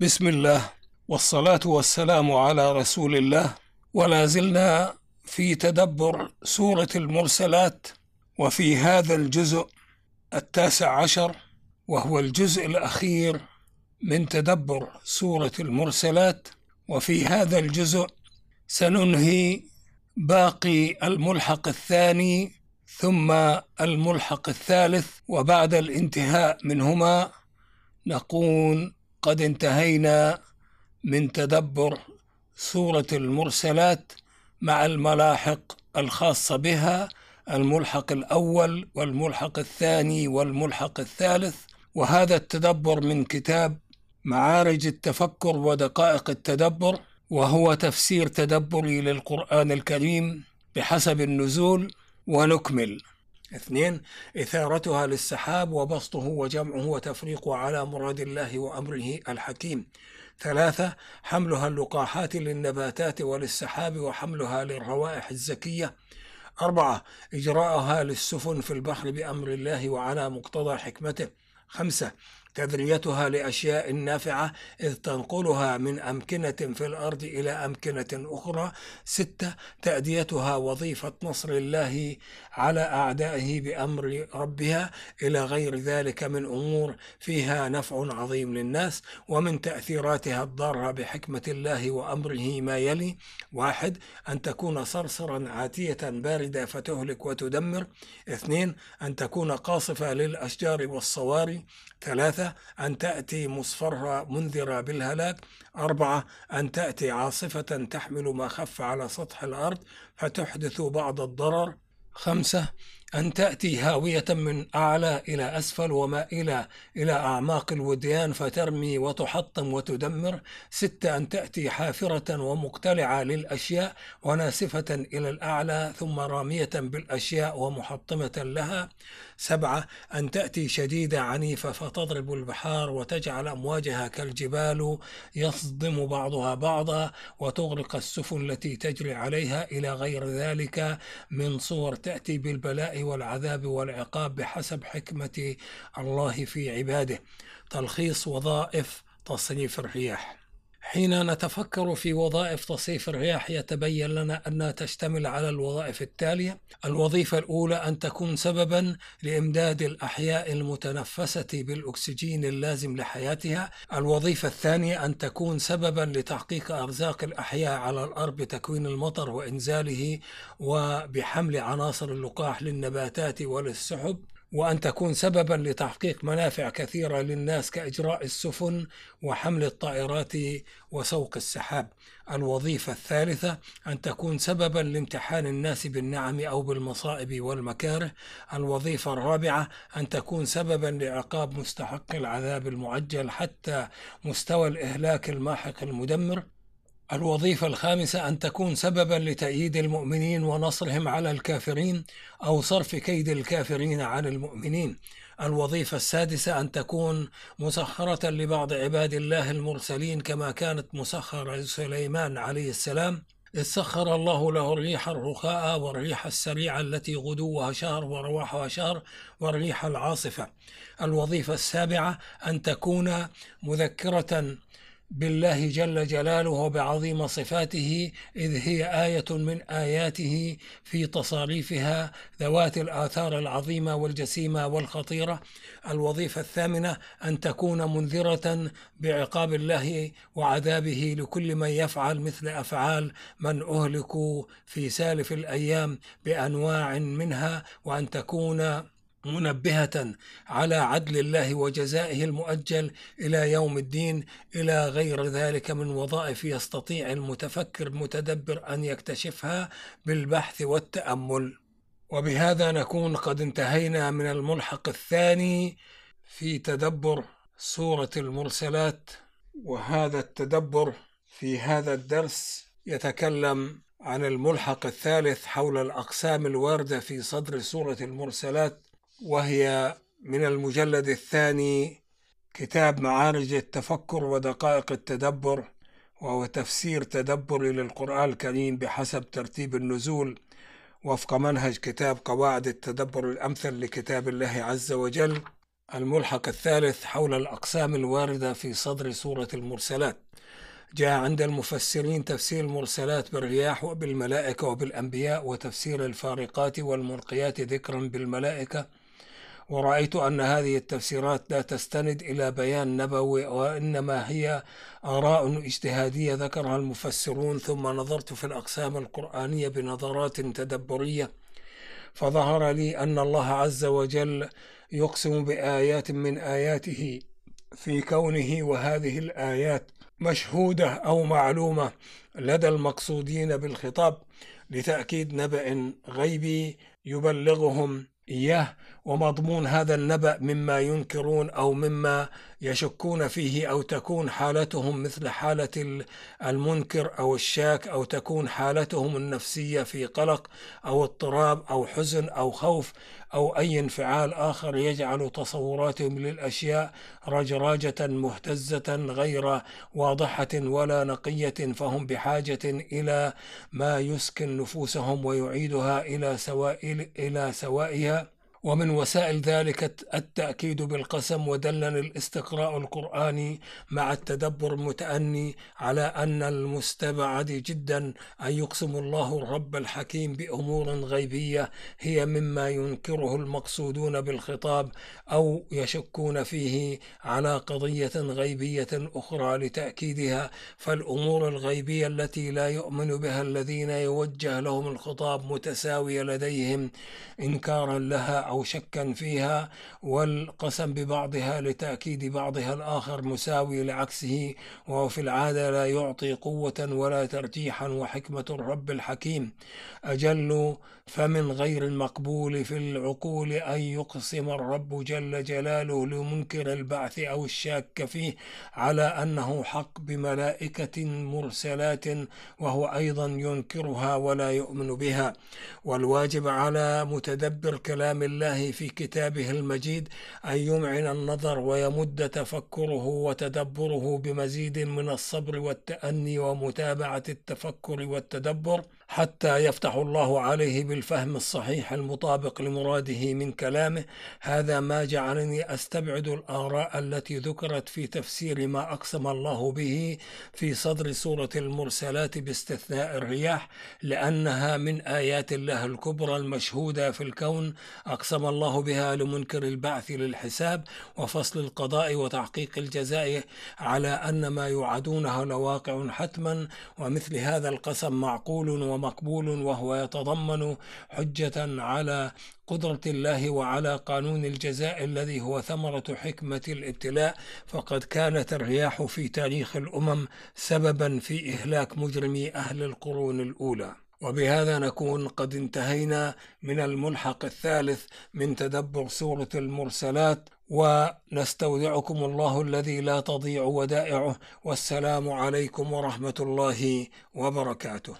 بسم الله والصلاة والسلام على رسول الله. ولا زلنا في تدبر سورة المرسلات وفي هذا الجزء التاسع عشر وهو الجزء الأخير من تدبر سورة المرسلات. وفي هذا الجزء سننهي باقي الملحق الثاني ثم الملحق الثالث وبعد الانتهاء منهما نكون قد انتهينا من تدبر سورة المرسلات مع الملاحق الخاصة بها الملحق الأول والملحق الثاني والملحق الثالث. وهذا التدبر من كتاب معارج التفكر ودقائق التدبر وهو تفسير تدبري للقرآن الكريم بحسب النزول ونكمل. اثنين إثارتها للسحاب وبسطه وجمعه وتفريقه على مراد الله وأمره الحكيم. ثلاثة حملها اللقاحات للنباتات وللسحاب وحملها للروائح الزكية. أربعة إجراءها للسفن في البحر بأمر الله وعلى مقتضى حكمته. خمسة تذريتها لأشياء نافعة إذ تنقلها من أمكنة في الأرض إلى أمكنة أخرى. ستة تأديتها وظيفة نصر الله على أعدائه بأمر ربها. إلى غير ذلك من أمور فيها نفع عظيم للناس ومن تأثيراتها الضارة بحكمة الله وأمره ما يلي. واحد أن تكون صرصرا عاتية باردة فتهلك وتدمر. اثنين أن تكون قاصفة للأشجار والصواري. ثلاثة أن تأتي مصفرة منذرة بالهلاك. أربعة أن تأتي عاصفة تحمل ما خف على سطح الأرض فتحدث بعض الضرر. خمسة أن تأتي هاوية من أعلى إلى أسفل ومائلة إلى أعماق الوديان فترمي وتحطم وتدمر. ستة أن تأتي حافرة ومقتلعة للأشياء وناسفة إلى الأعلى ثم رامية بالأشياء ومحطمة لها. سبعة أن تأتي شديدة عنيفة فتضرب البحار وتجعل أمواجها كالجبال يصدم بعضها بعضا وتغرق السفن التي تجري عليها إلى غير ذلك من صور تأتي بالبلاء والعذاب والعقاب بحسب حكمة الله في عباده. تلخيص وظائف تصريف الرياح. حين نتفكر في وظائف تصريف الرياح يتبين لنا أنها تشتمل على الوظائف التالية. الوظيفة الأولى أن تكون سببا لإمداد الأحياء المتنفسة بالأكسجين اللازم لحياتها. الوظيفة الثانية أن تكون سببا لتحقيق أرزاق الأحياء على الأرض بتكوين المطر وإنزاله وبحمل عناصر اللقاح للنباتات وللسحب. وأن تكون سببا لتحقيق منافع كثيرة للناس كإجراء السفن وحمل الطائرات وسوق السحاب. الوظيفة الثالثة أن تكون سببا لامتحان الناس بالنعم أو بالمصائب والمكاره. الوظيفة الرابعة أن تكون سببا لعقاب مستحق العذاب المعجل حتى مستوى الإهلاك الماحق المدمر. الوظيفة الخامسة أن تكون سببا لتأييد المؤمنين ونصرهم على الكافرين أو صرف كيد الكافرين عن المؤمنين. الوظيفة السادسة أن تكون مسخرة لبعض عباد الله المرسلين كما كانت مسخرة لسليمان عليه السلام إذ سخر الله له الريح الرخاء والريح السريعة التي غدوها شهر ورواحها شهر والريح العاصفة. الوظيفة السابعة أن تكون مذكرة بالله جل جلاله وبعظيم صفاته إذ هي آية من آياته في تصاريفها ذوات الآثار العظيمة والجسيمة والخطيرة. الوظيفة الثامنة أن تكون منذرة بعقاب الله وعذابه لكل من يفعل مثل أفعال من أهلكوا في سالف الأيام بأنواع منها وأن تكون منبهة على عدل الله وجزائه المؤجل إلى يوم الدين إلى غير ذلك من وظائف يستطيع المتفكر المتدبر أن يكتشفها بالبحث والتأمل. وبهذا نكون قد انتهينا من الملحق الثاني في تدبر سورة المرسلات. وهذا التدبر في هذا الدرس يتكلم عن الملحق الثالث حول الأقسام الواردة في صدر سورة المرسلات. وهي من المجلد الثاني كتاب معارج التفكر ودقائق التدبر وهو تفسير تدبري للقرآن الكريم بحسب ترتيب النزول وفق منهج كتاب قواعد التدبر الأمثل لكتاب الله عز وجل الملحق الثالث حول الأقسام الواردة في صدر سورة المرسلات. جاء عند المفسرين تفسير المرسلات بالرياح وبالملائكة وبالأنبياء وتفسير الفارقات والملقيات ذكرا بالملائكة ورأيت أن هذه التفسيرات لا تستند إلى بيان نبوي وإنما هي آراء اجتهادية ذكرها المفسرون ثم نظرت في الأقسام القرآنية بنظرات تدبرية. فظهر لي أن الله عز وجل يقسم بآيات من آياته في كونه وهذه الآيات مشهودة أو معلومة لدى المقصودين بالخطاب لتأكيد نبأ غيبي يبلغهم إياه ومضمون هذا النبأ مما ينكرون أو مما يشكون فيه أو تكون حالتهم مثل حالة المنكر أو الشاك أو تكون حالتهم النفسية في قلق أو اضطراب أو حزن أو خوف أو أي انفعال آخر يجعل تصوراتهم للأشياء رجراجة مهتزة غير واضحة ولا نقية فهم بحاجة إلى ما يسكن نفوسهم ويعيدها إلى سوائل إلى سوائها. ومن وسائل ذلك التأكيد بالقسم ودلنا الاستقراء القرآني مع التدبر المتأني على أن المستبعد جدا أن يقسم الله الرب الحكيم بأمور غيبية هي مما ينكره المقصودون بالخطاب أو يشكون فيه على قضية غيبية أخرى لتأكيدها فالأمور الغيبية التي لا يؤمن بها الذين يوجه لهم الخطاب متساوية لديهم إنكارا لها أو شكا فيها والقسم ببعضها لتأكيد بعضها الآخر مساوي لعكسه وهو في العادة لا يعطي قوة ولا ترجيحا وحكمة الرب الحكيم. أجل فمن غير المقبول في العقول أن يقسم الرب جل جلاله لمنكر البعث أو الشاك فيه على أنه حق بملائكة مرسلات وهو أيضا ينكرها ولا يؤمن بها. والواجب على متدبر كلام الله الله في كتابه المجيد أن يمعن النظر ويمد تفكره وتدبره بمزيد من الصبر والتأني ومتابعة التفكر والتدبر حتى يفتح الله عليه بالفهم الصحيح المطابق لمراده من كلامه. هذا ما جعلني أستبعد الآراء التي ذكرت في تفسير ما أقسم الله به في صدر سورة المرسلات باستثناء الرياح لأنها من آيات الله الكبرى المشهودة في الكون. أقسم الله بها لمنكر البعث للحساب وفصل القضاء وتحقيق الجزاء على أن ما يوعدونه لواقع حتما ومثل هذا القسم معقول ومقبول وهو يتضمن حجة على قدرة الله وعلى قانون الجزاء الذي هو ثمرة حكمة الابتلاء فقد كانت الرياح في تاريخ الأمم سببا في إهلاك مجرمي أهل القرون الأولى. وبهذا نكون قد انتهينا من الملحق الثالث من تدبر سورة المرسلات ونستودعكم الله الذي لا تضيع ودائعه والسلام عليكم ورحمة الله وبركاته.